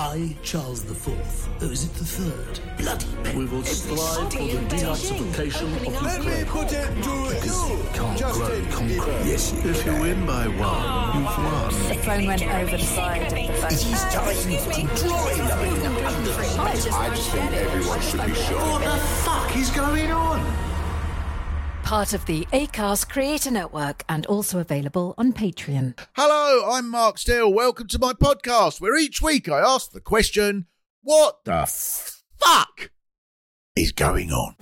I, Charles the Fourth, oh, is it the third? Bloody pen. We will strive for the denazification of Let me put it to you, Justin Bieber. Yes, you If you win by one, you've won. The phone went over the side of the phone. It is time to dry line under. I just, I just think everyone should be sure. What the fuck is going on? Part of the ACAST Creator Network and also available on Patreon. Hello, I'm Mark Steel. Welcome to my podcast, where each week I ask the question, What the fuck is going on?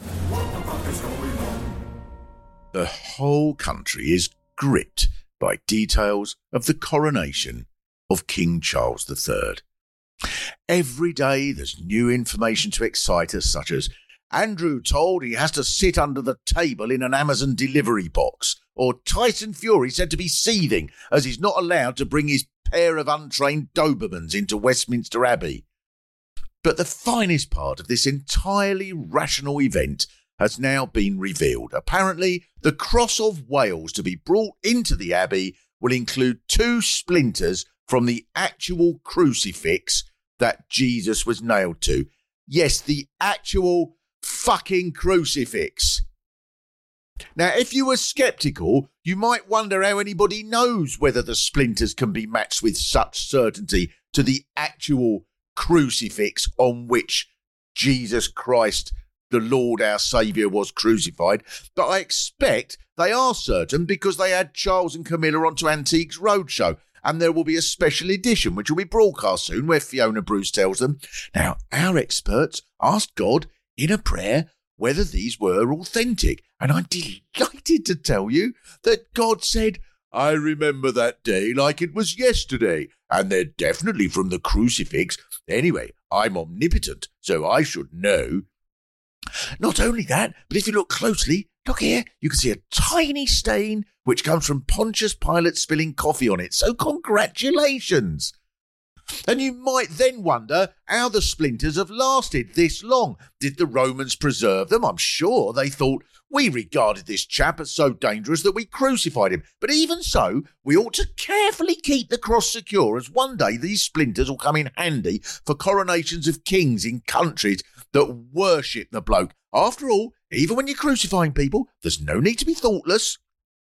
The whole country is gripped by details of the coronation of King Charles III. Every day there's new information to excite us, such as Andrew told he has to sit under the table in an Amazon delivery box, or Tyson Fury said to be seething as he's not allowed to bring his pair of untrained Dobermans into Westminster Abbey. But the finest part of this entirely rational event has now been revealed. Apparently, the cross of Wales to be brought into the Abbey will include two splinters from the actual crucifix that Jesus was nailed to. Yes, the actual fucking crucifix. Now, if you were skeptical, you might wonder how anybody knows whether the splinters can be matched with such certainty to the actual crucifix on which Jesus Christ, the Lord our Saviour, was crucified. But I expect they are certain because they had Charles and Camilla onto Antiques Roadshow. And there will be a special edition which will be broadcast soon where Fiona Bruce tells them. Now, our experts asked God in a prayer whether these were authentic. And I'm delighted to tell you that God said, I remember that day like it was yesterday, and they're definitely from the crucifix. Anyway, I'm omnipotent, so I should know. Not only that, but if you look closely, look here, you can see a tiny stain which comes from Pontius Pilate spilling coffee on it. So congratulations! And you might then wonder how the splinters have lasted this long. Did the Romans preserve them? I'm sure they thought we regarded this chap as so dangerous that we crucified him. But even so, we ought to carefully keep the cross secure, as one day these splinters will come in handy for coronations of kings in countries that worship the bloke. After all, even when you're crucifying people, there's no need to be thoughtless.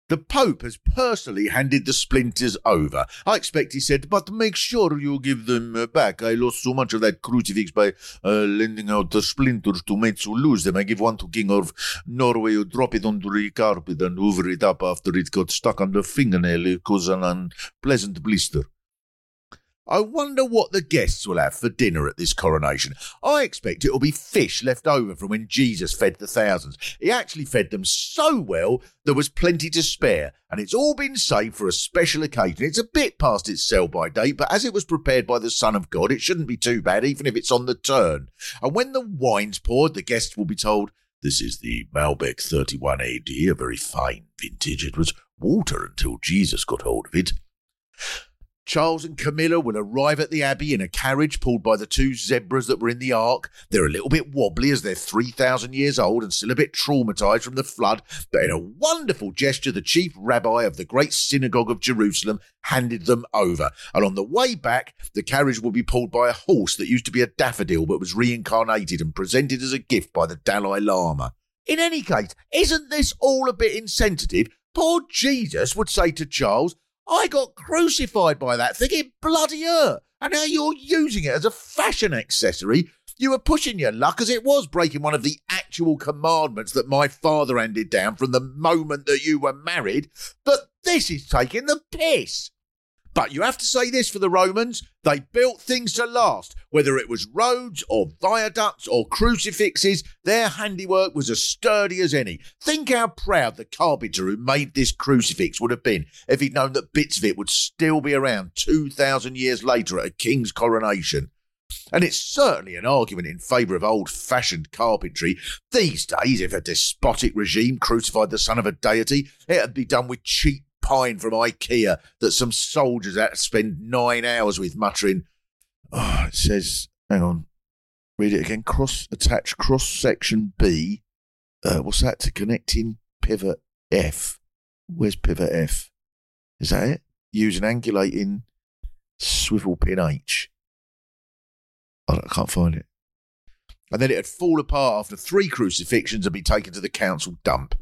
The Pope has personally handed the splinters over. I expect he said, but make sure you give them uh, back. I lost so much of that crucifix by uh, lending out the splinters to mates who lose them. I give one to King of Norway who drop it onto the carpet and hoover it up after it got stuck on the fingernail. It caused an unpleasant blister. I wonder what the guests will have for dinner at this coronation. I expect it'll be fish left over from when Jesus fed the thousands. He actually fed them so well there was plenty to spare, and it's all been saved for a special occasion. It's a bit past its sell by date, but as it was prepared by the Son of God, it shouldn't be too bad, even if it's on the turn. And when the wine's poured, the guests will be told, This is the Malbec 31 AD, a very fine vintage. It was water until Jesus got hold of it. Charles and Camilla will arrive at the Abbey in a carriage pulled by the two zebras that were in the ark. They're a little bit wobbly as they're 3,000 years old and still a bit traumatized from the flood, but in a wonderful gesture, the chief rabbi of the great synagogue of Jerusalem handed them over. And on the way back, the carriage will be pulled by a horse that used to be a daffodil but was reincarnated and presented as a gift by the Dalai Lama. In any case, isn't this all a bit insensitive? Poor Jesus would say to Charles, I got crucified by that thing, it bloody hurt. And now you're using it as a fashion accessory. You were pushing your luck as it was breaking one of the actual commandments that my father handed down from the moment that you were married. But this is taking the piss. But you have to say this for the Romans they built things to last. Whether it was roads or viaducts or crucifixes, their handiwork was as sturdy as any. Think how proud the carpenter who made this crucifix would have been if he'd known that bits of it would still be around 2,000 years later at a king's coronation. And it's certainly an argument in favour of old fashioned carpentry. These days, if a despotic regime crucified the son of a deity, it'd be done with cheap pine from IKEA that some soldiers had to spend nine hours with, muttering, Oh, it says, hang on, read it again. Cross attach cross section B. Uh, what's that to connecting pivot F? Where's pivot F? Is that it? Use an angulating swivel pin H. I can't find it. And then it'd fall apart after three crucifixions and be taken to the council dump.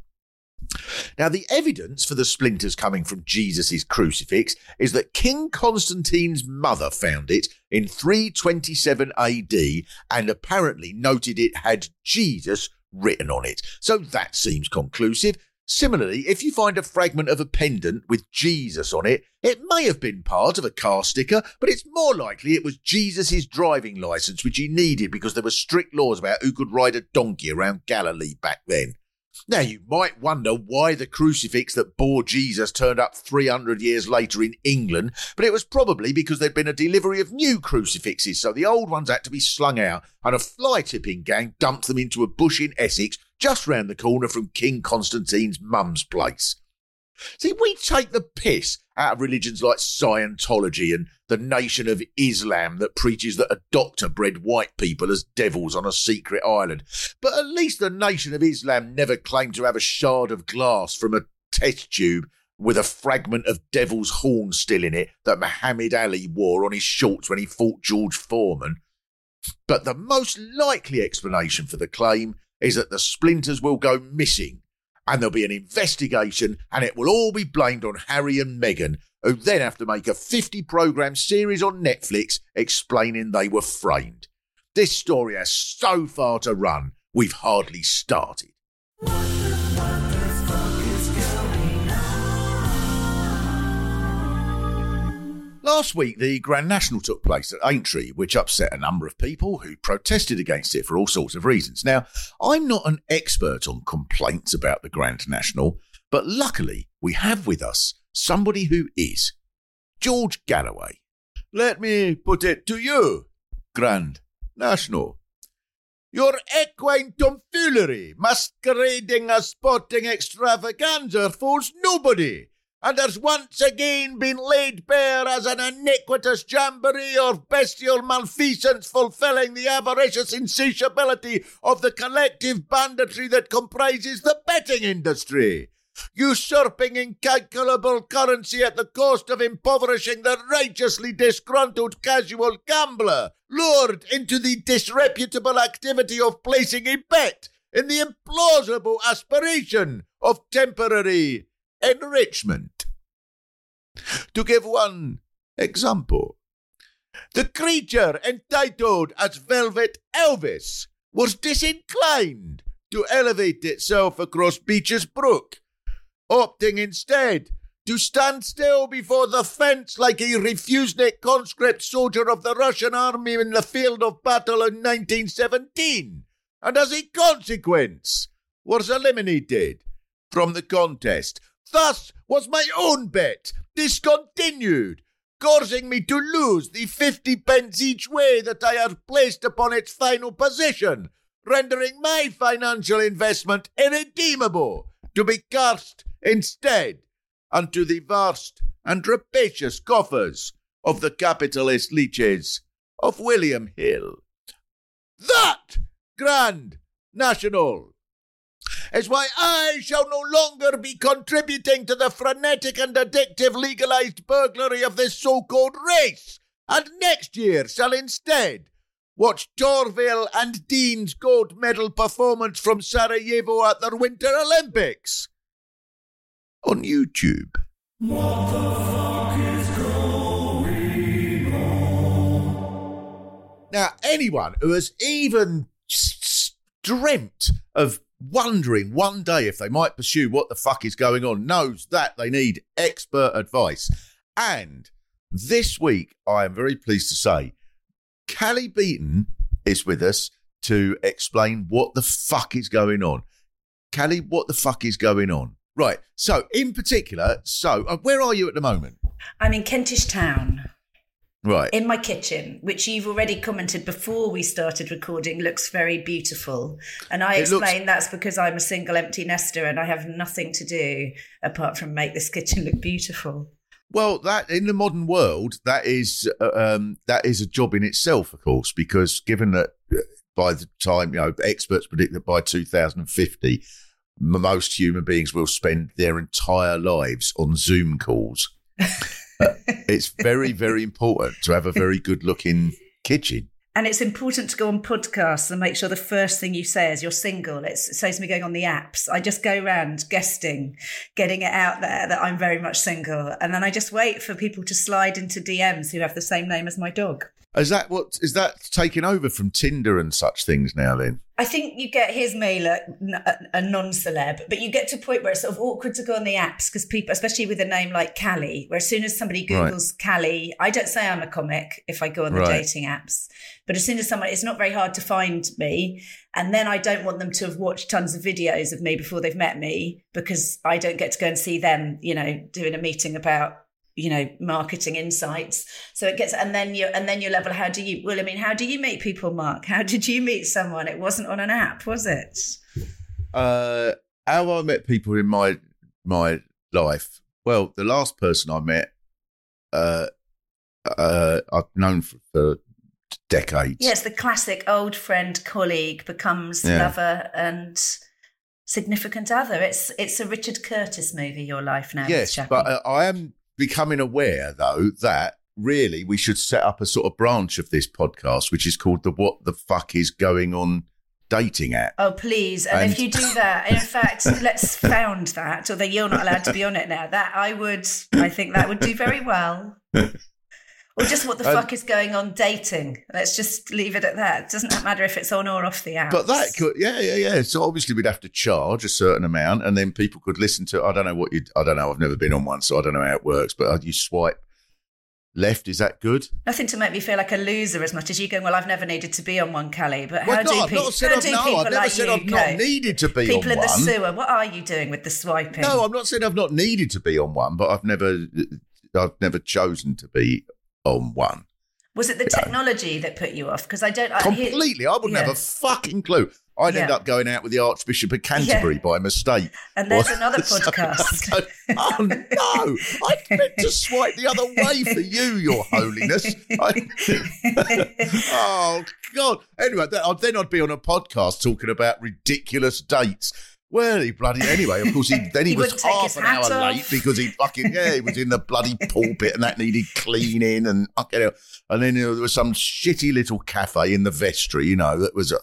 Now, the evidence for the splinters coming from Jesus' crucifix is that King Constantine's mother found it in 327 AD and apparently noted it had Jesus written on it. So that seems conclusive. Similarly, if you find a fragment of a pendant with Jesus on it, it may have been part of a car sticker, but it's more likely it was Jesus' driving license, which he needed because there were strict laws about who could ride a donkey around Galilee back then. Now, you might wonder why the crucifix that bore Jesus turned up 300 years later in England, but it was probably because there'd been a delivery of new crucifixes, so the old ones had to be slung out, and a fly tipping gang dumped them into a bush in Essex just round the corner from King Constantine's mum's place. See, we take the piss out of religions like Scientology and the Nation of Islam that preaches that a doctor bred white people as devils on a secret island. But at least the Nation of Islam never claimed to have a shard of glass from a test tube with a fragment of devil's horn still in it that Muhammad Ali wore on his shorts when he fought George Foreman. But the most likely explanation for the claim is that the splinters will go missing and there'll be an investigation, and it will all be blamed on Harry and Meghan, who then have to make a 50 programme series on Netflix explaining they were framed. This story has so far to run, we've hardly started. Last week, the Grand National took place at Aintree, which upset a number of people who protested against it for all sorts of reasons. Now, I'm not an expert on complaints about the Grand National, but luckily we have with us somebody who is. George Galloway. Let me put it to you, Grand National. Your equine tomfoolery masquerading as sporting extravaganza fools nobody and has once again been laid bare as an iniquitous jamboree of bestial malfeasance fulfilling the avaricious insatiability of the collective banditry that comprises the betting industry. Usurping incalculable currency at the cost of impoverishing the righteously disgruntled casual gambler, lured into the disreputable activity of placing a bet in the implausible aspiration of temporary enrichment. To give one example, the creature entitled as Velvet Elvis was disinclined to elevate itself across Becher's Brook, opting instead to stand still before the fence like a refusenik conscript soldier of the Russian army in the field of battle in 1917, and as a consequence was eliminated from the contest Thus was my own bet discontinued, causing me to lose the fifty pence each way that I had placed upon its final position, rendering my financial investment irredeemable, to be cast instead unto the vast and rapacious coffers of the capitalist leeches of William Hill. That Grand National is why I shall no longer be contributing to the frenetic and addictive legalized burglary of this so called race, and next year shall instead watch Torvill and Dean's gold medal performance from Sarajevo at the Winter Olympics on YouTube. Now, anyone who has even dreamt of wondering one day if they might pursue what the fuck is going on knows that they need expert advice. And this week, I am very pleased to say, Cally Beaton is with us to explain what the fuck is going on. Callie, what the fuck is going on? Right. So, in particular, so uh, where are you at the moment? I'm in Kentish Town. Right. In my kitchen, which you've already commented before we started recording, looks very beautiful. And I It explained looks- that's because I'm a single empty nester and I have nothing to do apart from make this kitchen look beautiful. Well, that in the modern world, that is uh, um, that is a job in itself, of course, because given that uh, by the time you know experts predict that by 2050, most human beings will spend their entire lives on Zoom calls. It's very, very important to have a very good-looking kitchen. And it's important to go on podcasts and make sure the first thing you say is you're single. It's, it saves me going on the apps. I just go around guesting, getting it out there that I'm very much single. And then I just wait for people to slide into DMs who have the same name as my dog. Is that what is that taking over from Tinder and such things now? Then I think you get his mailer a non-celeb, but you get to a point where it's sort of awkward to go on the apps because people, especially with a name like Cally, where as soon as somebody googles right. Cally, I don't say I'm a comic if I go on the right. dating apps, but as soon as someone, it's not very hard to find me, and then I don't want them to have watched tons of videos of me before they've met me because I don't get to go and see them, you know, doing a meeting about you know marketing insights. So it gets and then you and then your level how do you well i mean how do you meet people mark? How did you meet someone? It wasn't on an app was it? Uh how i met people in my my life well the last person i met uh uh i've known for, for decades. Yes the classic old friend colleague becomes yeah. lover and significant other. It's it's a richard curtis movie your life now yes but uh, i am becoming aware though that really we should set up a sort of branch of this podcast which is called the what the fuck is going on dating app. Oh please. And, and if you do that in fact let's found that although you're not allowed to be on it now. That i would i think that would do very well or just what the um, fuck is going on dating. Let's just leave it at that. Doesn't matter if it's on or off the app but that could yeah yeah yeah. So obviously we'd have to charge a certain amount and then people could listen to i don't know what you i don't know i've never been on one so i don't know how it works but you swipe left is that good? Nothing to make me feel like a loser as much as you going well i've never needed to be on one Cally but how well, do, pe- how I've, do no, people I've never like said you I've not no. needed to be people in the sewer what are you doing with the swiping? No i'm not saying i've not needed to be on one but i've never i've never chosen to be on one was it the technology that put you off? Because I don't completely. I, I wouldn't yeah. have a fucking clue. I'd yeah. end up going out with the Archbishop of Canterbury yeah. by mistake. And there's another podcast. Go, oh no! I meant to swipe the other way for you, Your Holiness. I, oh God! Anyway, then I'd be on a podcast talking about ridiculous dates well, he bloody anyway. Of course, he then he, he was half an hour off. late because he fucking yeah, he was in the bloody pulpit and that needed cleaning and okay, and then you know, there was some shitty little cafe in the vestry, you know, that was. A,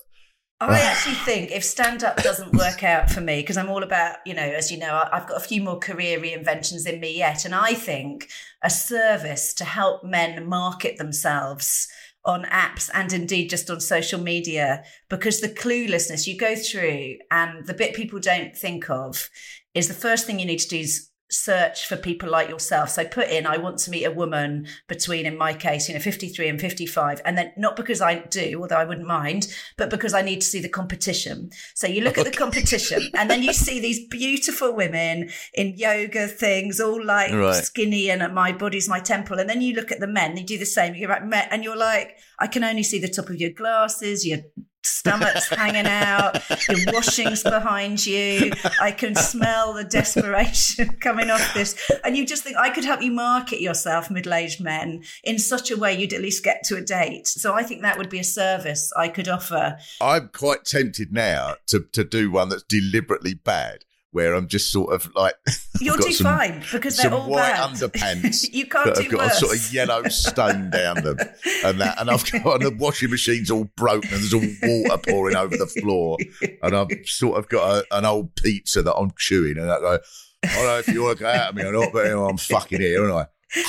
I ah. actually think if stand up doesn't work out for me, because I'm all about, you know, as you know, I've got a few more career reinventions in me yet. And I think a service to help men market themselves on apps and indeed just on social media because the cluelessness you go through and the bit people don't think of is the first thing you need to do is search for people like yourself. So put in, I want to meet a woman between, in my case, you know, 53 and 55. And then not because I do, although I wouldn't mind, but because I need to see the competition. So you look okay. at the competition and then you see these beautiful women in yoga things, all like right. skinny and my body's my temple. And then you look at the men, they do the same. You're like, and you're like, I can only see the top of your glasses, your stomach's hanging out, your washing's behind you. I can smell the desperation coming off this. And you just think, I could help you market yourself, middle aged men, in such a way you'd at least get to a date. So I think that would be a service I could offer. I'm quite tempted now to, to do one that's deliberately bad where I'm just sort of like you'll do some, fine because they're all white bad. underpants. you can't that do have got worse. a sort of yellow stain down them and that, and I've got and the washing machine's all broken and there's all water pouring over the floor, and I've sort of got a, an old pizza that I'm chewing, and I go, I don't know if you want to go out of me or not, but anyway, I'm fucking here, aren't I?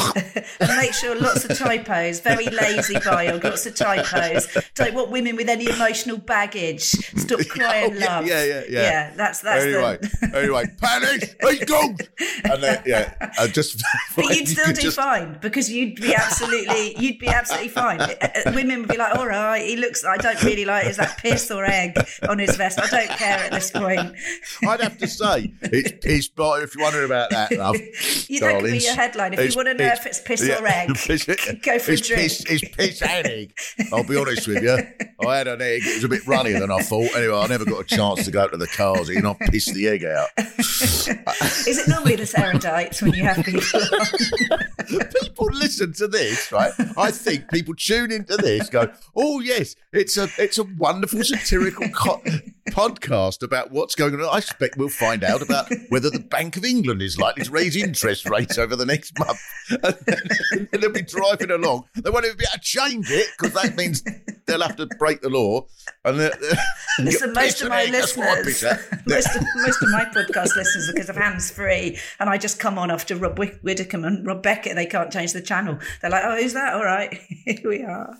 and make sure lots of typos, very lazy bio, lots of typos. Don't want women with any emotional baggage. Stop crying, oh, yeah, love. Yeah, yeah, yeah. Yeah, that's that's anyway. The... anyway, panic, he's gone. And then yeah, I just. But you'd still you do just... fine because you'd be absolutely, you'd be absolutely fine. Uh, uh, women would be like, all right, he looks. I don't really like. Is that piss or egg on his vest? I don't care at this point. I'd have to say it's piss, but if you're wondering about that, love, that could be your headline if you want to know if it's piss yeah, or egg. Go for it's a drink. Piss, it's piss and egg. I'll be honest with you. I had an egg. It was a bit runnier than I thought. Anyway, I never got a chance to go to the cars and I pissed the egg out. Is it normally this erudite when you have people people listen to this, right? I think people tune into this, go, "Oh yes, it's a it's a wonderful satirical co- podcast about what's going on." I expect we'll find out about whether the Bank of England is likely to raise interest rates over the next month, and then they'll be driving along. They won't even be able to change it because that means they'll have to break the law. And they're, they're- Listen, most of my egg, that's what I listeners, most of, most of my podcast listeners are because of hands free, and I just come on after Rob Widdicombe and Rob Beckett. They can't change the channel. They're like, "Oh, who's that? All right, here we are."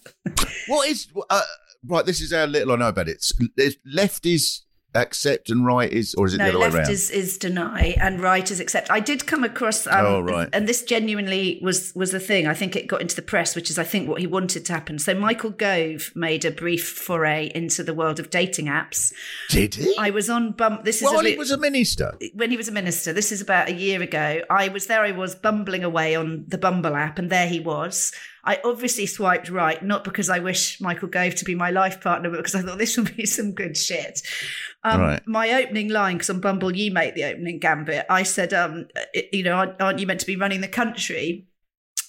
What is uh, right? This is how little I know about it. It's- Left is accept and right is, or is it the No, other way left around? is, is deny and right is accept. I did come across, um, Oh, right. and this genuinely was was the thing. I think it got into the press, which is I think what he wanted to happen. So Michael Gove made a brief foray into the world of dating apps. Did he? I was on bump. This is While a he was a minister. when he was a minister, this is about a year ago, I was there, I was bumbling away on the Bumble app, and there he was. I obviously swiped right, not because I wish Michael Gove to be my life partner, but because I thought this would be some good shit. Um, Right. My opening line, because on Bumble you make the opening gambit, I said, um, you know, aren't, aren't you meant to be running the country?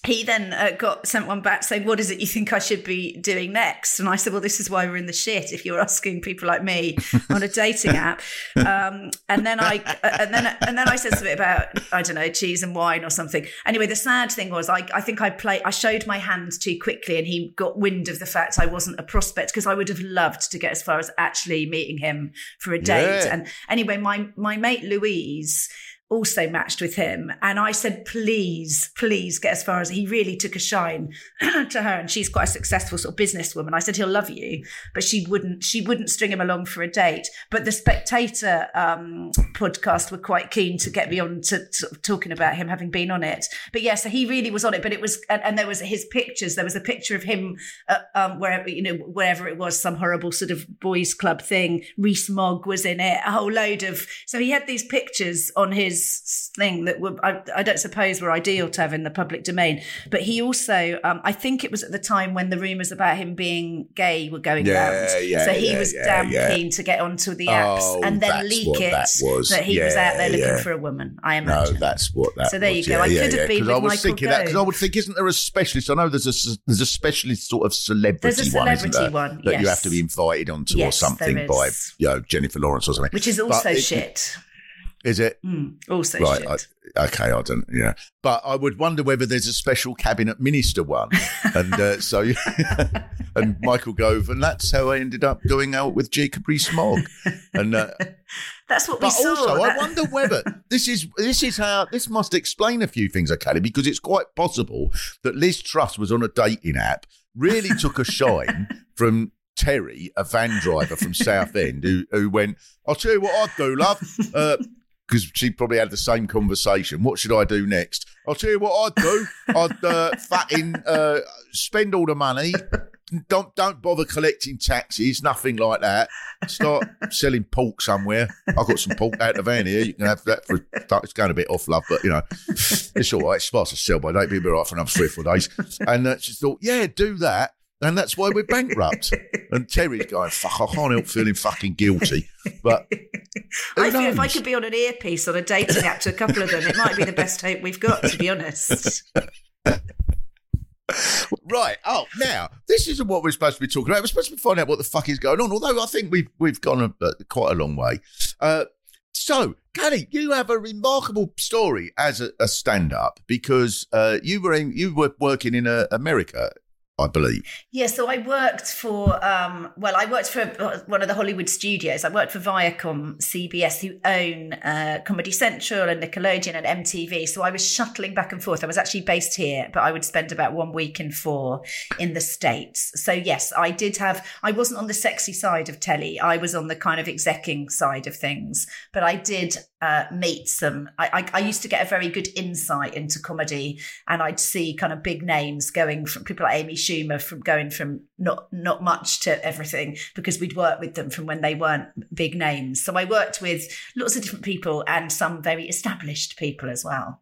He then uh, got sent one back saying, "What is it you think I should be doing next?" And I said, "Well, this is why we're in the shit. If you're asking people like me on a dating app." Um, and then I uh, and then and then I said something about I don't know cheese and wine or something. Anyway, the sad thing was I I think I played I showed my hand too quickly, and he got wind of the fact I wasn't a prospect because I would have loved to get as far as actually meeting him for a date. Yeah. And anyway, my my mate Louise also matched with him. And I said, please, please get as far as he really took a shine to her. And she's quite a successful sort of businesswoman. I said, he'll love you, but she wouldn't, she wouldn't string him along for a date. But the Spectator um, podcast were quite keen to get me on to, to talking about him having been on it. But yeah, so he really was on it. But it was, and, and there was his pictures. There was a picture of him, uh, um, wherever, you know, wherever it was, some horrible sort of boys club thing. Rees-Mogg was in it, a whole load of, so he had these pictures on his thing that were I, I don't suppose were ideal to have in the public domain. But he also, um, I think it was at the time when the rumours about him being gay were going Yeah, round. yeah, so he yeah, was damn keen to get onto the apps Oh, and then leak it that was. he was out there looking for a woman. I imagine. No, that's what that. So there you was. go. Yeah, I could have been 'Cause with I was Michael thinking that because I would think, isn't there a specialist? I know there's a there's a specialist sort of celebrity There's a one, isn't celebrity there, one, that you have to be invited onto or something by you know Jennifer Lawrence or something. which is But also it- shit. Is it? Mm, also Right, shit. I, okay, I don't. Yeah, but I would wonder whether there's a special cabinet minister one, and uh, so and Michael Gove, and that's how I ended up going out with Jacob Rees-Mogg, and uh, That's what we but saw. also, I wonder whether this is this is how this must explain a few things, okay? Because it's quite possible that Liz Truss was on a dating app, really took a shine from Terry, a van driver from Southend, who who went, "I'll tell you what I'd do, love." Because she probably had the same conversation. What should I do next? I'll tell you what I'd do. I'd uh, fucking uh, spend all the money. Don't don't bother collecting taxes. Nothing like that. Start selling pork somewhere. I've got some pork out of the van here. You can have that for. It's going a bit off, love, but you know it's all right. It's supposed to sell by date. Be all right for another three or four days. And uh, she thought, yeah, do that. And that's why we're bankrupt. And Terry's going, fuck, I can't help feeling fucking guilty. But I feel if I could be on an earpiece on a dating app to a couple of them, it might be the best hope we've got, to be honest. Right. Oh, now this isn't what we're supposed to be talking about. We're supposed to be finding out what the fuck is going on. Although I think we've we've gone a, uh, quite a long way. Uh, so, Cally, you have a remarkable story as a, a stand-up because uh, you were in, you were working in uh, America, I believe. Yeah, so I worked for, um, well, I worked for one of the Hollywood studios. I worked for Viacom CBS, who own uh, Comedy Central and Nickelodeon and MTV. So I was shuttling back and forth. I was actually based here, but I would spend about one week in four in the States. So yes, I did have, I wasn't on the sexy side of telly. I was on the kind of execing side of things, but I did uh, meet some, I, I, I used to get a very good insight into comedy and I'd see kind of big names going from people like Amy Schumer from going from not not much to everything because we'd work with them from when they weren't big names. So I worked with lots of different people and some very established people as well.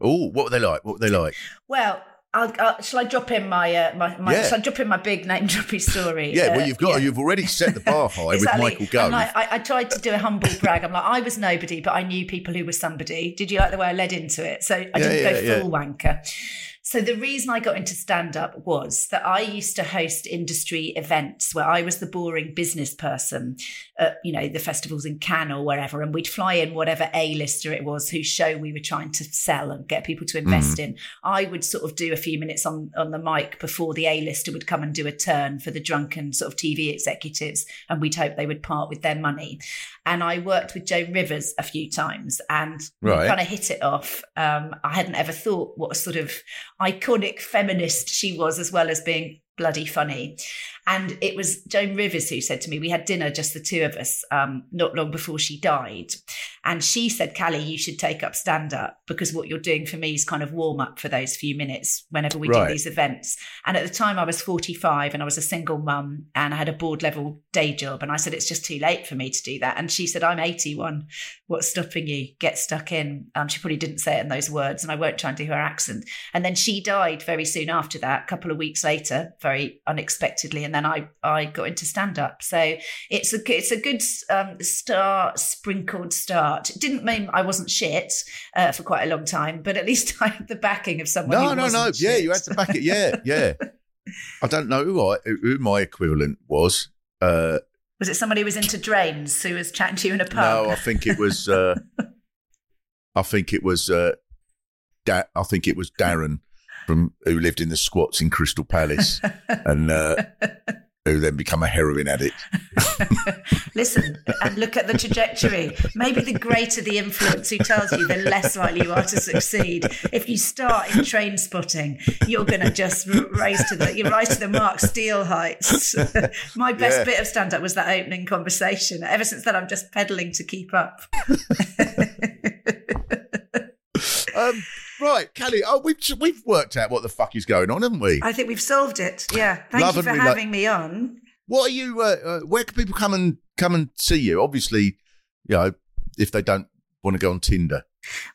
Oh, what were they like? What were they like? Well, I'll, I'll, shall I drop in my uh, my, my Yeah. shall I drop in my big name droppy story? Yeah, well, you've got yeah. you've already set the bar high Exactly. with Michael Gove. And I, I, tried to do a humble brag. I'm like, I was nobody, but I knew people who were somebody. Did you like the way I led into it? So I didn't yeah, go yeah. full wanker. So the reason I got into stand up was that I used to host industry events where I was the boring business person at, you know, the festivals in Cannes or wherever. And we'd fly in whatever A-lister it was whose show we were trying to sell and get people to invest in. I would sort of do a few minutes on, on the mic before the A-lister would come and do a turn for the drunken sort of TV executives. And we'd hope they would part with their money. And I worked with Joan Rivers a few times and Right. kind of hit it off. Um, I hadn't ever thought what a sort of iconic feminist she was, as well as being bloody funny. And it was Joan Rivers who said to me, we had dinner, just the two of us, um, not long before she died. And she said, Cally, you should take up stand up because what you're doing for me is kind of warm up for those few minutes whenever we Right. do these events. And at the time, I was 45 and I was a single mum and I had a board level day job. And I said, it's just too late for me to do that. And she said, I'm 81. What's stopping you? Get stuck in. Um, she probably didn't say it in those words, and I won't try and do her accent. And then she died very soon after that, a couple of weeks later, very unexpectedly. And then I, I got into stand up. So it's a it's a good um, start, sprinkled start. It didn't mean I wasn't shit uh, for quite a long time, but at least I had the backing of someone. No, no, no. Yeah, you had to back it. Yeah, yeah. I don't know who I who my equivalent was. Uh, Was it somebody who was into drains who was chatting to you in a pub? no, I think it was. Uh, I think it was. Uh, da- I think it was Darren from who lived in the squats in Crystal Palace, and uh, who then become a heroin addict. Listen and look at the trajectory. Maybe the greater the influence who tells you, the less likely you are to succeed. If you start in train spotting, you're going to just r- raise to the you rise to the Mark Steel heights. My best Yeah. bit of stand up was that opening conversation. Ever since then, I'm just pedaling to keep up. Um, right, Cally. Oh, we've we've worked out what the fuck is going on, haven't we? I think we've solved it. Yeah. Thank Love you for having me on. What are you? Uh, uh, where can people come and come and see you? Obviously, you know, if they don't want to go on Tinder.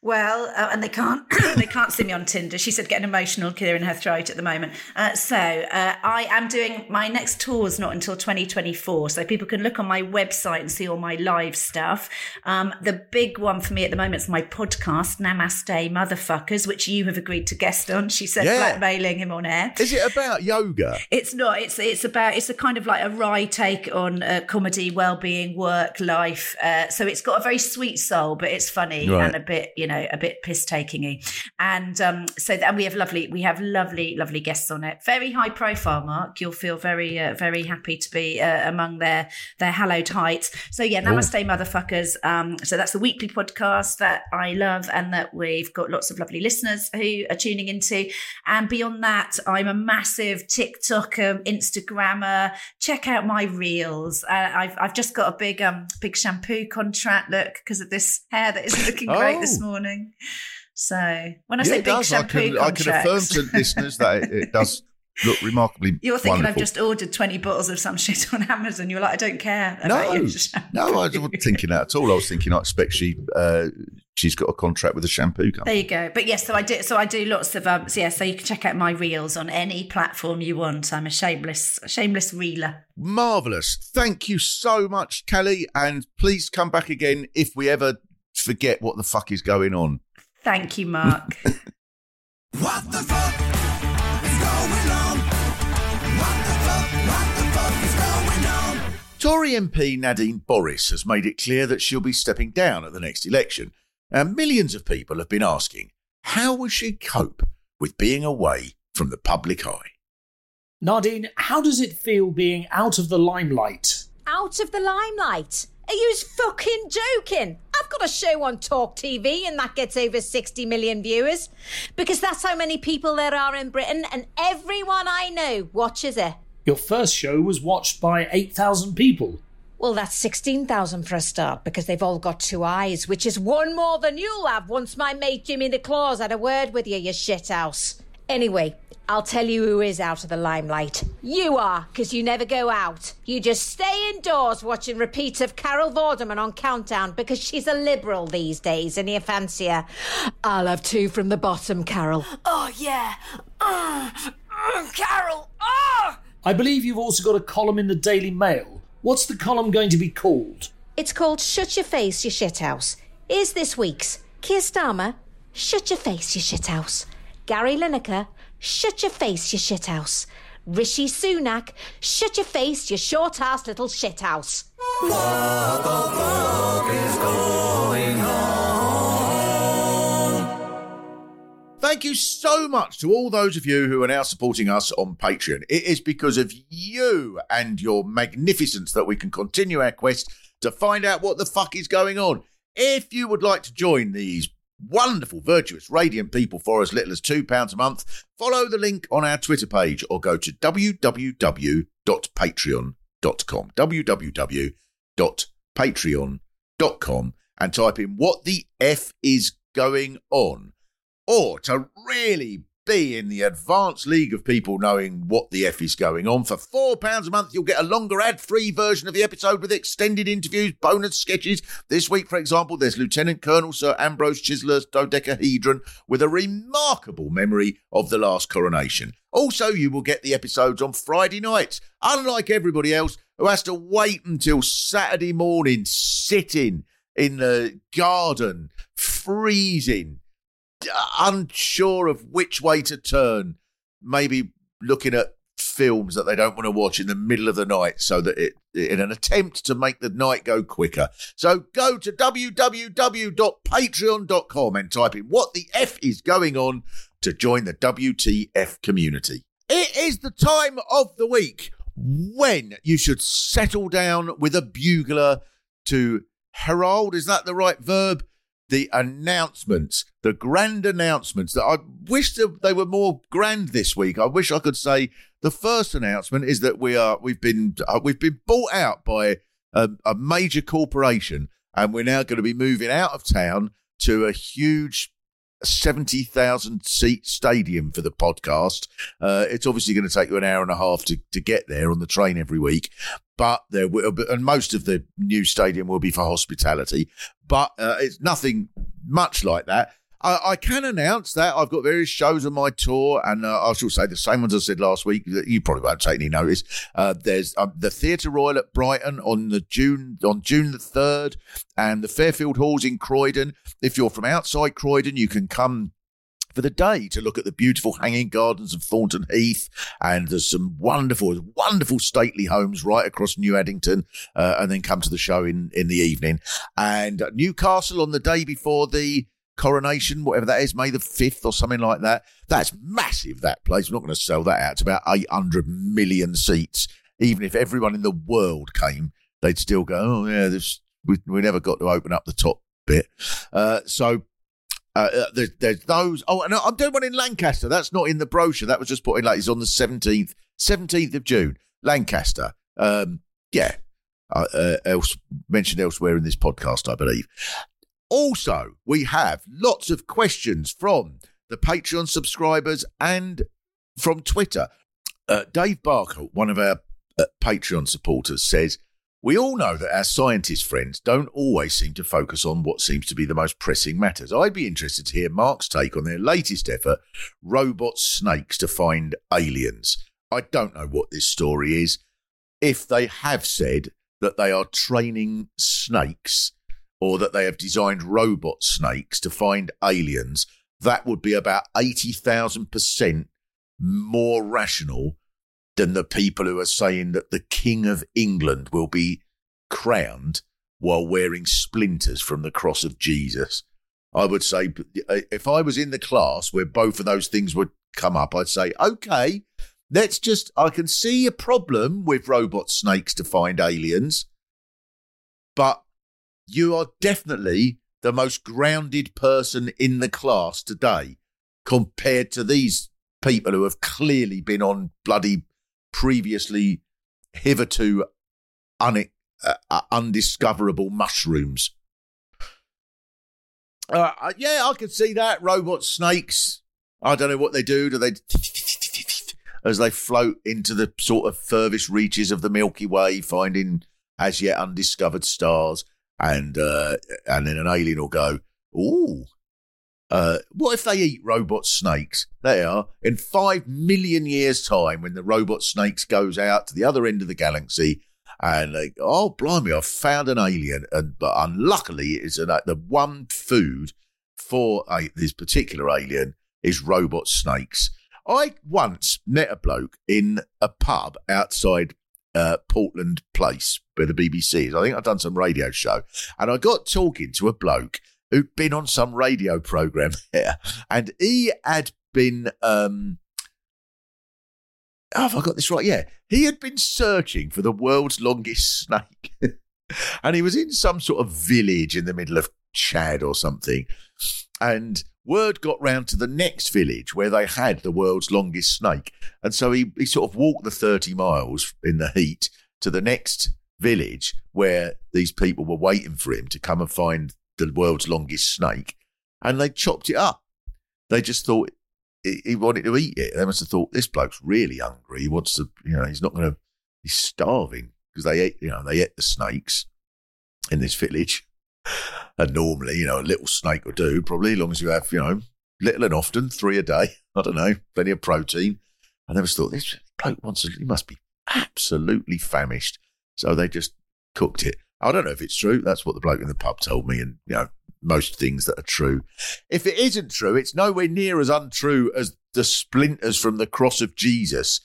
Well, uh, and they can't they can't see me on Tinder. She said getting emotional, clearing her throat at the moment. Uh, so uh, I am doing my next tour's not until 2024, so people can look on my website and see all my live stuff. Um, the big one for me at the moment is my podcast, Namaste Motherfuckers, which you have agreed to guest on. She said Yeah. blackmailing him on air. Is it about yoga? It's not. It's it's about. It's a kind of like a wry take on uh, comedy, well-being, work, life. Uh, so it's got a very sweet soul, but it's funny Right. and a bit, you know, a bit piss-taking-y. And um, so and we have lovely, we have lovely, lovely guests on it. Very high profile, Mark. You'll feel very, uh, very happy to be uh, among their their hallowed heights. So yeah, Namaste, motherfuckers. Um, so that's the weekly podcast that I love, and that we've got lots of lovely listeners who are tuning into. And beyond that, I'm a massive TikToker, Instagrammer. Check out my reels. Uh, I've I've just got a big um big shampoo contract. Look, because of this hair that isn't looking great this morning. So when I yeah, say big does. I shampoo can, I can affirm to listeners that it, it does look remarkably. you're thinking I've just ordered 20 bottles of some shit on Amazon. You're like, I don't care. No, no, I wasn't thinking that at all. I was thinking I expect she uh, she's got a contract with a shampoo company. There you go. But yes, so I do. So I do lots of um. So yeah, so you can check out my reels on any platform you want. I'm a shameless, shameless reeler. Marvelous. Thank you so much, Cally, and please come back again if we ever forget what the fuck is going on. Thank you, Mark. What the fuck is going on? What the fuck, what the fuck is going on? Tory MP Nadine Boris has made it clear that she'll be stepping down at the next election. And millions of people have been asking, how will she cope with being away from the public eye? Nadine, how does it feel being out of the limelight? out of the limelight. Are you fucking joking? I've got a show on Talk TV and that gets over 60 million viewers because that's how many people there are in Britain and everyone I know watches it. Your first show was watched by 8,000 people. Well, that's 16,000 for a start because they've all got two eyes, which is one more than you'll have once my mate Jimmy the Claus had a word with you, you shithouse. Anyway, I'll tell you who is out of the limelight. You are, because you never go out. You just stay indoors watching repeats of Carol Vorderman on Countdown because she's a liberal these days and you fancy her. I'll have two from the bottom, Carol. Oh, yeah. Uh, uh, Carol. Oh! I believe you've also got a column in the Daily Mail. What's the column going to be called? It's called Shut Your Face, You Shithouse. Here's this week's Keir Starmer, Shut Your Face, You Shithouse. Gary Lineker, shut your face, you shithouse. Rishi Sunak, shut your face, you short ass little shithouse. What the fuck is going on? Thank you so much to all those of you who are now supporting us on Patreon. It is because of you and your magnificence that we can continue our quest to find out what the fuck is going on. If you would like to join these wonderful, virtuous, radiant people for as little as £2 a month, follow the link on our Twitter page or go to www.patreon.com. www.patreon.com and type in what the F is going on or to really be in the advanced league of people knowing what the F is going on. For £4 a month, you'll get a longer ad free version of the episode with extended interviews, bonus sketches. This week, for example, there's Lieutenant Colonel Sir Ambrose Chisler's dodecahedron with a remarkable memory of the last coronation. Also, you will get the episodes on Friday nights, unlike everybody else who has to wait until Saturday morning, sitting in the garden, freezing, unsure of which way to turn, maybe looking at films that they don't want to watch in the middle of the night so that it in an attempt to make the night go quicker. So go to www.patreon.com and type in what the F is going on to join the WTF community. It is the time of the week when you should settle down with a bugler to herald, is that the right verb? The announcements, the grand announcements that I wish that they were more grand this week. I wish I could say the first announcement is that we are we've been uh, we've been bought out by a, a major corporation and we're now going to be moving out of town to a huge 70,000 seat stadium for the podcast. Uh, it's obviously going to take you an hour and a half to, to get there on the train every week, but there will, be, and most of the new stadium will be for hospitality, but uh, it's nothing much like that. I, I, can announce that I've got various shows on my tour, and uh, I shall say the same ones I said last week. You probably won't take any notice. Uh, there's um, the Theatre Royal at Brighton on the June on June the third, and the Fairfield Halls in Croydon. If you're from outside Croydon, you can come for the day to look at the beautiful hanging gardens of Thornton Heath. And there's some wonderful, wonderful stately homes right across New Addington, uh, and then come to the show in, in the evening. And Newcastle on the day before the coronation, whatever that is, May the 5th or something like that. That's massive, that place. We're not going to sell that out. It's about 800 million seats. Even if everyone in the world came, they'd still go, oh, yeah, this, we, we never got to open up the top bit. Uh, so uh, uh there's, those. Oh, and I'm doing one in Lancaster. That's not in the brochure. That was just put in like it's on the 17th, 17th of June, Lancaster. Um, yeah, uh, uh, else mentioned elsewhere in this podcast, I believe. Also, we have lots of questions from the Patreon subscribers and from Twitter. Uh, Dave Barker, one of our uh, Patreon supporters, says, We all know that our scientist friends don't always seem to focus on what seems to be the most pressing matters. I'd be interested to hear Mark's take on their latest effort, Robot Snakes to Find Aliens. I don't know what this story is. If they have said that they are training snakes or that they have designed robot snakes to find aliens, that would be about 80,000% more rational than the people who are saying that the King of England will be crowned while wearing splinters from the cross of Jesus. I would say, uh, if I was in the class where both of those things would come up, I'd say, okay, let's just, I can see a problem with robot snakes to find aliens, but you are definitely the most grounded person in the class today compared to these people who have clearly been on bloody previously hitherto un- uh, uh, undiscoverable mushrooms. Uh, yeah, I can see that. Robot snakes. I don't know what they do. Do they as they float into the sort of furthest reaches of the Milky Way, finding as yet undiscovered stars? And uh, and then an alien will go, "Ooh, uh, what if they eat robot snakes? They are in five million years' time when the robot snakes goes out to the other end of the galaxy, and they, oh blimey, I've found an alien, and but unluckily, it's an, the one food for this particular alien is robot snakes. I once met a bloke in a pub outside uh, Portland Place where the BBC is. I think I've done some radio show, and I got talking to a bloke who'd been on some radio program here, and he had been. Um, oh, have I got this right? Yeah, he had been searching for the world's longest snake, and he was in some sort of village in the middle of Chad or something, and word got round to the next village where they had the world's longest snake. And so he, he sort of walked the 30 miles in the heat to the next village where these people were waiting for him to come and find the world's longest snake. And they chopped it up. They just thought he wanted to eat it. They must have thought this bloke's really hungry. He wants to, you know, he's not going to, he's starving because they ate, you know, they ate the snakes in this village. And normally, you know, a little snake will do, probably, as long as you have, you know, little and often, three a day. I don't know, plenty of protein. I never thought this bloke wants he must be absolutely famished. So they just cooked it. I don't know if it's true. That's what the bloke in the pub told me. And, you know, most things that are true. If it isn't true, it's nowhere near as untrue as the splinters from the cross of Jesus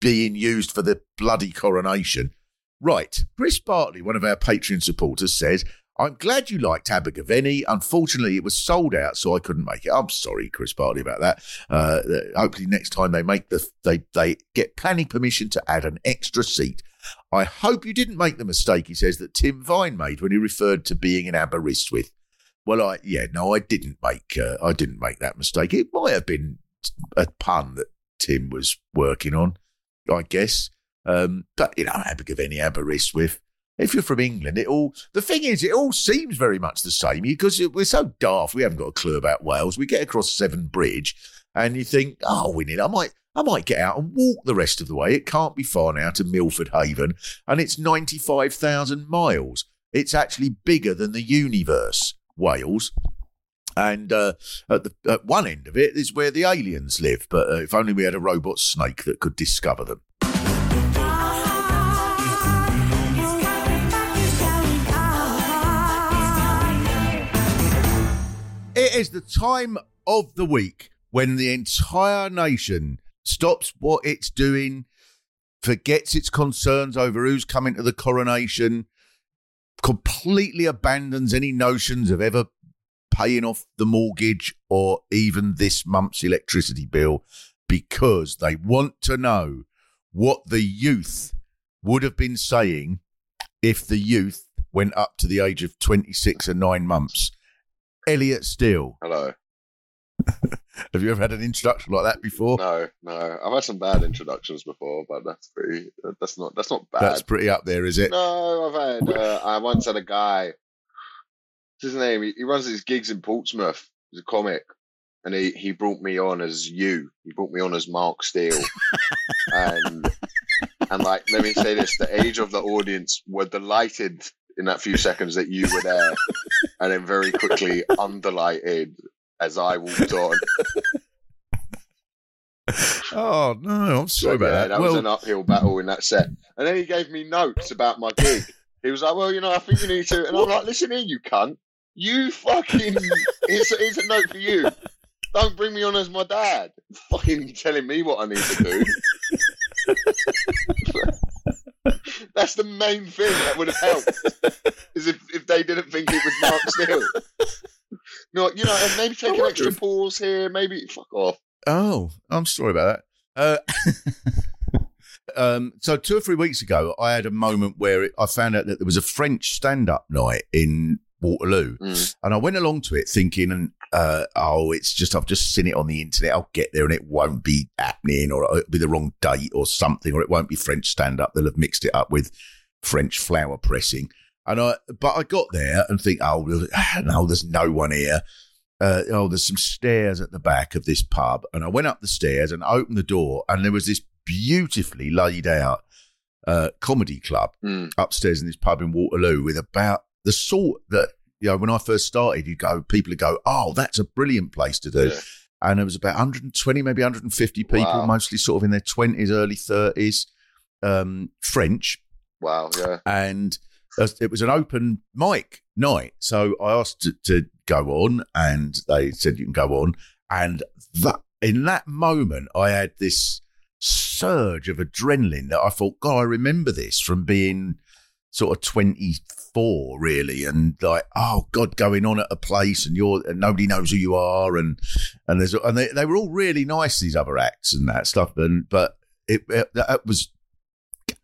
being used for the bloody coronation. Right. Chris Bartley, one of our Patreon supporters, says, I'm glad you liked Abergavenny. Unfortunately, it was sold out, so I couldn't make it. I'm sorry, Chris Bartley, about that. Uh, hopefully, next time they make the they they get planning permission to add an extra seat. I hope you didn't make the mistake, he says, that Tim Vine made when he referred to being in Aberystwyth. Well, I yeah, no, I didn't make uh, I didn't make that mistake. It might have been a pun that Tim was working on, I guess. Um, but you know, Abergavenny, Aberystwyth. If you're from England, it all the thing is, it all seems very much the same because we're so daft. We haven't got a clue about Wales. We get across Severn Bridge, and you think, oh, we need. I might, I might get out and walk the rest of the way. It can't be far now to Milford Haven, and it's ninety five thousand miles. It's actually bigger than the universe, Wales. And uh, at, the, at one end of it is where the aliens live. But uh, if only we had a robot snake that could discover them. It is the time of the week when the entire nation stops what it's doing, forgets its concerns over who's coming to the coronation, completely abandons any notions of ever paying off the mortgage or even this month's electricity bill because they want to know what the youth would have been saying if the youth went up to the age of 26 and nine months. Elliot Steel, Hello. have you ever had an introduction like that before? No, no. I've had some bad introductions before, but that's pretty. That's not. That's not bad. That's pretty up there, is it? No, I've had. Uh, I once had a guy. What's his name? He, he runs these gigs in Portsmouth. He's a comic, and he he brought me on as you. He brought me on as Mark Steel, and and like let me say this: the age of the audience were delighted in that few seconds that you were there, and then very quickly underlighted as I walked on. Oh no, I'm sorry So, about yeah, that. that well, was an uphill battle in that set. And then he gave me notes about my gig. He was like, "Well, you know, I think you need to." And I'm like, "Listen here, you cunt! You fucking here's, here's a note for you. Don't bring me on as my dad. Fucking telling me what I need to do." That's the main thing that would have helped. Is if, if they didn't think it was Mark Steel. No, you know, and maybe take an extra if- pause here. Maybe fuck off. oh, I'm sorry about that. Uh, um, so two or three weeks ago, I had a moment where it, I found out that there was a French stand-up night in Waterloo, Mm. and I went along to it thinking, and uh, oh, it's just I've just seen it on the internet. I'll get there, and it won't be happening, or it'll be the wrong date, or something, or it won't be French stand-up. They'll have mixed it up with French flower pressing. And I, but I got there and think, oh no, there's no one here. Uh, oh, there's some stairs at the back of this pub, and I went up the stairs and opened the door, and there was this beautifully laid out uh, comedy club Mm. upstairs in this pub in Waterloo with about the sort that you know when I first started, you go, people would go, oh, that's a brilliant place to do. Yeah. And there was about 120, maybe 150 people, Wow. mostly sort of in their 20s, early 30s, um, French Wow, yeah. and uh, it was an open mic night. So I asked to, to go on, and they said you can go on. And that in that moment, I had this surge of adrenaline that I thought, God, I remember this from being sort of 24 really and like oh god going on at a place and you're and nobody knows who you are and and there's and they, they were all really nice these other acts and that stuff and but it, it that was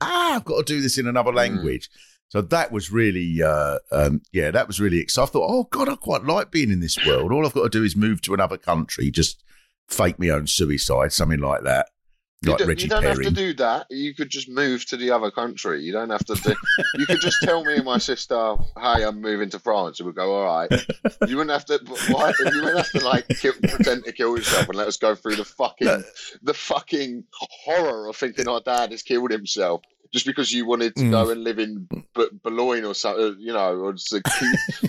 ah I've got to do this in another language. So that was really uh um yeah that was really exciting. I thought oh god I quite like being in this world. All I've got to do is move to another country just fake my own suicide something like that You like don't, you don't have to do that. You could just move to the other country. You don't have to do. you could just tell me and my sister, "Hey, I'm moving to France," and we'll go, "All right." You wouldn't have to. Why? You wouldn't have to like kill, pretend to kill yourself and let us go through the fucking the fucking horror of thinking our dad has killed himself just because you wanted to Mm. go and live in B- Boulogne or something. You know, or just like,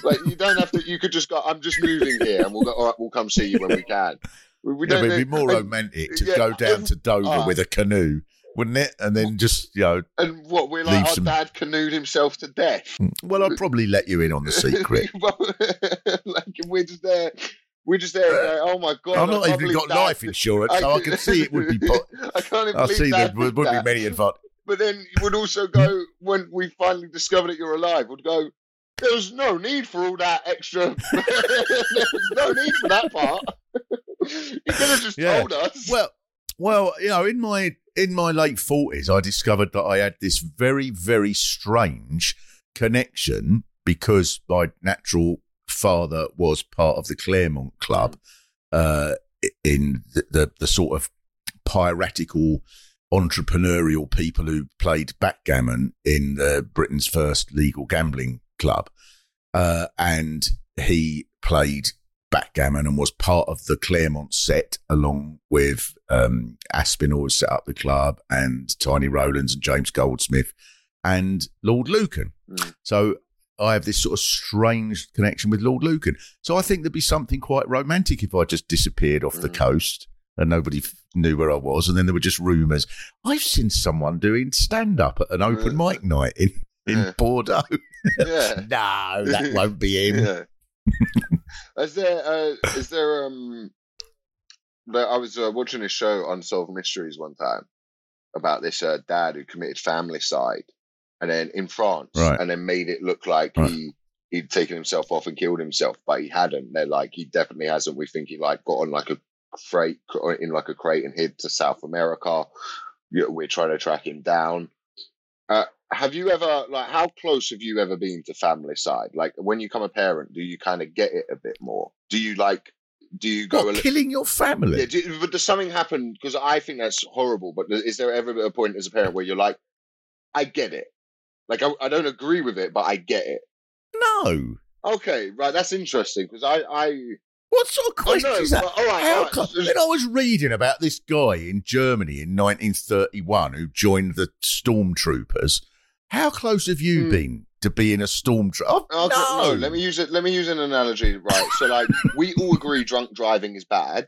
like you don't have to. You could just go. I'm just moving here, and we'll go. All right, we'll come see you when we can. We, we Yeah, it'd be more and- romantic to yeah, go down to Dover ah. with a canoe, wouldn't it? And then just, you know, And what we're like, our some- dad canoed himself to death. well, I'd probably let you in on the secret. Like we're just there. We're just there. Going, oh my god! I've I not even got life insurance, so I can see it would be. Po- I can't even I see there would, be many advantages. But then you would also go when we finally discover that you're alive. Would go. There's no need for all that extra. There's no need for that part. you could have just Yeah. told us. Well, well, you know, in my in my late forties, I discovered that I had this very, very strange connection because my natural father was part of the Clermont Club, uh, in the, the the sort of piratical entrepreneurial people who played backgammon in the Britain's first legal gambling club, uh, and he played backgammon and was part of the Clermont set along with um, Aspinall who set up the club and Tiny Rowlands and James Goldsmith and Lord Lucan. Mm. So I have this sort of strange connection with Lord Lucan. So I think there'd be something quite romantic if I just disappeared off the Mm. coast and nobody f- knew where I was. And then there were just rumours. I've seen someone doing stand up at an open Yeah. mic night in, in Yeah. Bordeaux. Yeah. no, that won't be him. Yeah. is there uh, is there um I was uh, watching a show on Unsolved Mysteries one time about this uh, dad who committed familicide and then in France Right. and then made it look like Right. he he'd taken himself off and killed himself, but he hadn't. They're like he definitely hasn't. We think he like got on like a freight in like a crate and hid to South America. We're trying to track him down. Uh, have you ever like how close have you ever been to familicide? Like when you become a parent, do you kind of get it a bit more? Do you like? Do you go? What, li- killing your family? yeah, do, but does something happen? Because I think that's horrible. But is there ever a point as a parent where you're like, I get it. Like I, I don't agree with it, but I get it. No. Okay, right. That's interesting because I, I, What sort of oh, I question know, is that? but all right, How all right, co- just- I was reading about this guy in Germany in 1931 who joined the stormtroopers, how close have you Hmm. been to being a stormtrooper? Oh, no. no. let me use it. Let me use an analogy. Right. So, like, we all agree drunk driving is bad,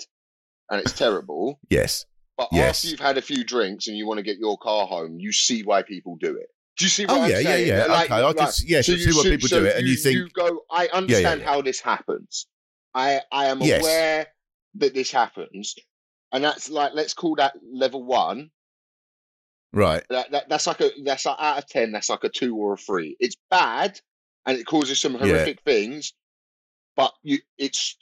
and it's terrible. Yes. But Yes. after you've had a few drinks and you want to get your car home, you see why people do it. Do you see what Oh, I'm yeah, yeah, saying? yeah. Like, Okay, I can right, s- yes, I you see why so- people so do it, and you think- you go. I understand yeah. how this happens. I I am Yes. aware that this happens, and that's like let's call that level one. Right. That, that that's like a that's like out of ten. That's like a two or a three. It's bad, and it causes some Yeah. horrific things. But you, it's.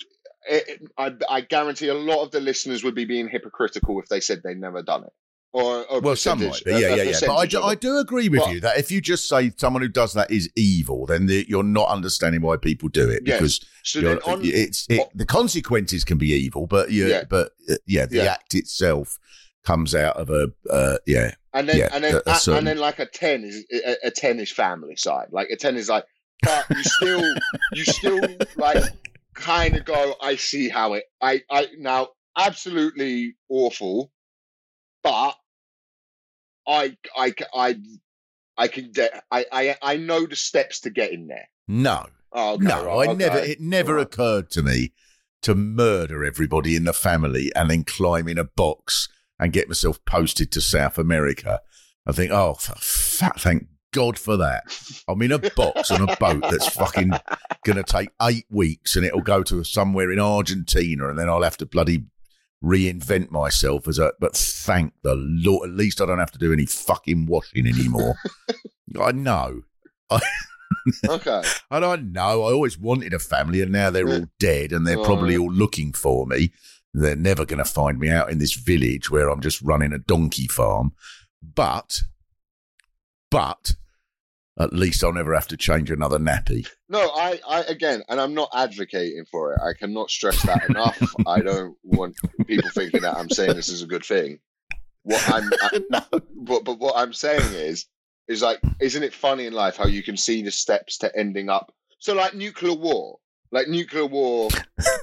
It, I, I guarantee a lot of the listeners would be being hypocritical if they said they'd never done it. Or, or Well, some might be. Yeah, yeah, yeah. But I do, I do agree with But- you that if you just say someone who does that is evil, then the, you're not understanding why people do it because So on- it's it, the consequences can be evil, but yeah, Yeah. but uh, yeah, the Yeah. act itself comes out of a uh, yeah. And then Yeah, and then a- a a- certain- and then like a ten is a, a ten is familicide. Like a ten is like, but you still you still like kind of go. I see how it. I I now absolutely awful, but I I I I can get. I I I know the steps to get in there. No, Oh, okay, no, right, I never. It never Right. occurred to me to murder everybody in the family and then climb in a box and get myself posted to South America. I think, oh, thank God for that. I'm in a box on a boat that's fucking going to take eight weeks and it'll go to somewhere in Argentina and then I'll have to bloody reinvent myself as a. But thank the Lord, at least I don't have to do any fucking washing anymore. I know. I, Okay. and I know I always wanted a family, and now they're all dead, and they're oh. probably all looking for me. They're never going to find me out in this village where I'm just running a donkey farm. But, but, at least I'll never have to change another nappy. No, I, I again, and I'm not advocating for it. I cannot stress that enough. I don't want people thinking that I'm saying this is a good thing. What I'm, I, but but what I'm saying is, is like, isn't it funny in life how you can see the steps to ending up? So like nuclear war, like nuclear war,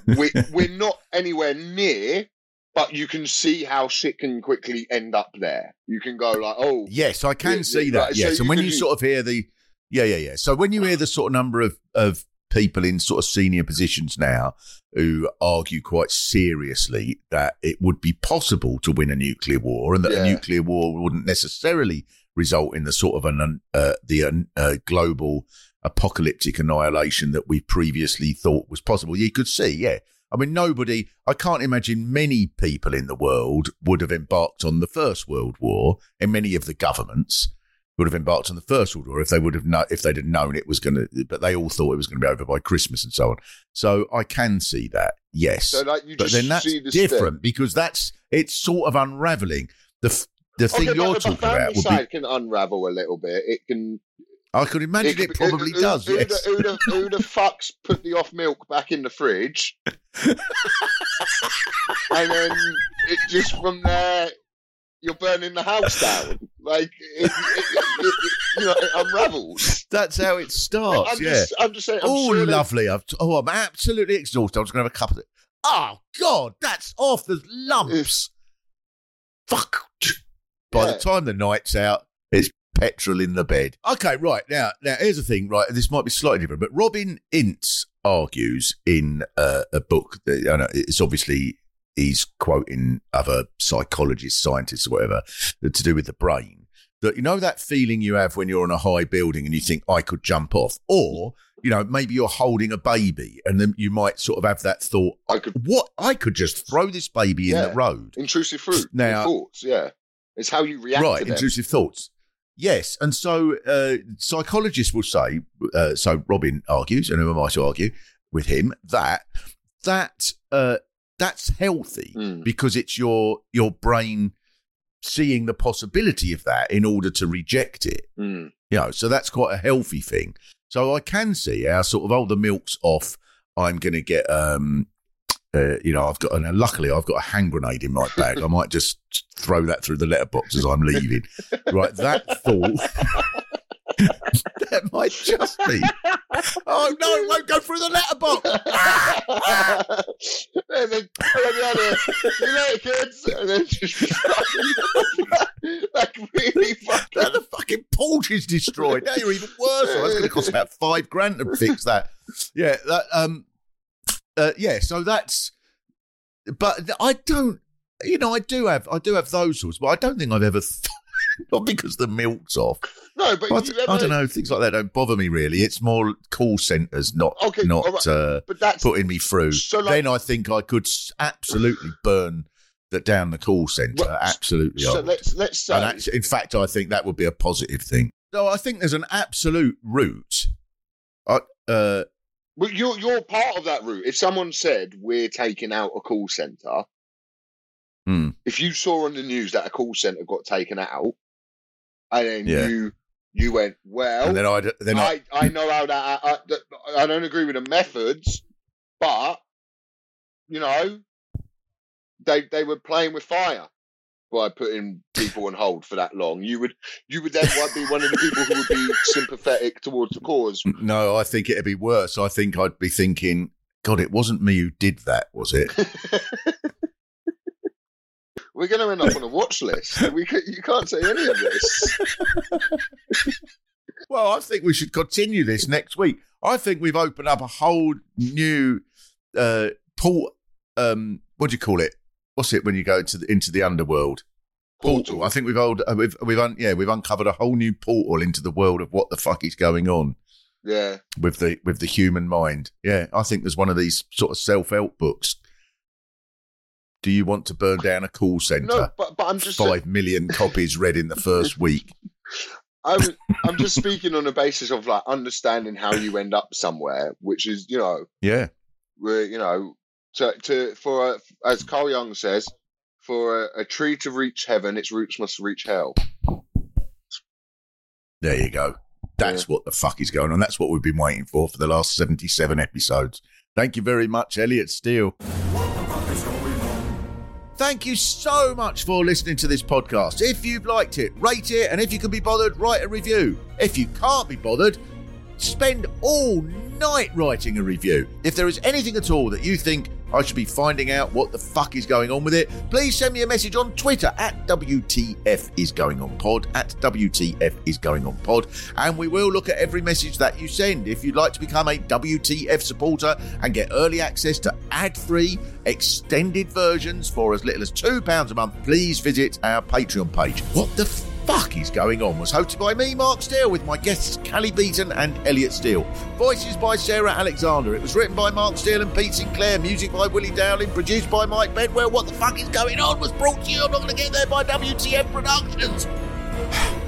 we we're not anywhere near, but you can see how shit can quickly end up there. You can go like, oh, Yes, I can Yeah, see yeah, that. right, so yes, and you when you do- sort of hear the, yeah, yeah, yeah. So when you hear the sort of number of of people in sort of senior positions now who argue quite seriously that it would be possible to win a nuclear war and that a nuclear war wouldn't necessarily result in the sort of an uh, the uh, global apocalyptic annihilation that we previously thought was possible. You could see, yeah. I mean, nobody, I can't imagine many people in the world would have embarked on the First World War, and many of the governments would have embarked on the First World War if they would have known, if they'd have known it was going to, but they all thought it was going to be over by Christmas and so on. So I can see that, yes. So, like, you but just then that's see the different because that's, it's sort of unraveling. The, the thing okay, you're talking about would be, can unravel a little bit. It can. I could imagine it, could- probably who- does, Who, yes. the, who, the, who the fucks put the off milk back in the fridge? and then it just from there, you're burning the house down. Like, it, it, it, it, you know, it unravels. That's how it starts, I'm yeah. just, I'm just saying. I'm oh, sure lovely. I've, oh, I'm absolutely exhausted. I'm just going to have a cup of it. Oh, God, that's off. There's lumps. Fuck. By Yeah. the time the night's out, it's petrol in the bed. Okay, right. Now, now here's the thing, right? This might be slightly different, but Robin Ince argues in uh, a book that, I know, it's obviously he's quoting other psychologists, scientists, or whatever, to do with the brain. That you know that feeling you have when you're on a high building and you think I could jump off, or you know maybe you're holding a baby and then you might sort of have that thought, I could, what I could just throw this baby in the road. intrusive fruit. Now- thoughts, yeah. It's how you react right, intrusive thoughts. Yes, and so uh, psychologists will say. Uh, so Robin argues, and who am I to argue with him that that uh, that's healthy Mm. because it's your your brain seeing the possibility of that in order to reject it. Mm. You know, so that's quite a healthy thing. So I can see how sort of oh the milk's off. I'm going to get um, uh, you know, I've got and luckily I've got a hand grenade in my bag. I might just throw that through the letterbox as I'm leaving. right, that thought. that might just be. Oh no, it won't go through the letterbox. and then, and then the you later, kids. And then just like really fucking. Now the fucking porch is destroyed. Now you're even worse. That's going to cost about five grand to fix that. Yeah, that, um, uh, yeah. So that's, but I don't. You know, I do have, I do have those sorts, but I don't think I've ever. Th- not because the milk's off. No, but ever, I don't know. Things like that don't bother me really. It's more call centres, not Okay, not right. uh, But that's putting me through. So, like- then I think I could absolutely burn that down the call centre. Absolutely. So let's let's say And actually, in fact, I think that would be a positive thing. So I think there's an absolute route. I, uh, But you're you're part of that route. If someone said we're taking out a call center, Hmm. if you saw on the news that a call center got taken out, and then Yeah. you you went, well, and then I'd then I, I, I know how that I, I, I don't agree with the methods, but you know they they were playing with fire by putting people on hold for that long. You would you would then be one of the people who would be sympathetic towards the cause. no, I think it'd be worse. I think I'd be thinking, God, it wasn't me who did that, was it? We're going to end up on a watch list. We can, you can't say any of this. well, I think we should continue this next week. I think we've opened up a whole new uh, port. Um, what do you call it? What's it when you go to the, into the underworld? Portal. I think we've old, uh, we've we've un, yeah we've uncovered a whole new portal into the world of what the fuck is going on Yeah. with the with the human mind. Yeah, I think there's one of these sort of self help books Do you want to burn down a call centre? No, but but I'm just Five million copies read in the first week. I'm I'm just speaking on the basis of like understanding how you end up somewhere, which is you know Yeah. where you know to to for a, as Carl Jung says, for a, a tree to reach heaven, its roots must reach hell. There you go. That's what the fuck is going on. That's what we've been waiting for for the last 77 episodes. Thank you very much, Elliot Steel. Thank you so much for listening to this podcast. If you've liked it, rate it, and if you can be bothered, write a review. If you can't be bothered, spend all night writing a review. If there is anything at all that you think I should be finding out what the fuck is going on with it, please send me a message on Twitter at WTF is going on pod, at WTF is going on pod, and we will look at every message that you send. If you'd like to become a WTF supporter and get early access to ad free, extended versions for as little as £2 a month, please visit our Patreon page. What the fuck is going on was hosted by me, Mark Steel, with my guests Cally Beaton and Elliot Steel. Voices by Sarah Alexander. It was written by Mark Steel and Pete Sinclair. Music by Willie Dowling. Produced by Mike Bedwell. What the fuck is going on was brought to you. I'm not going to get there by WTF Productions.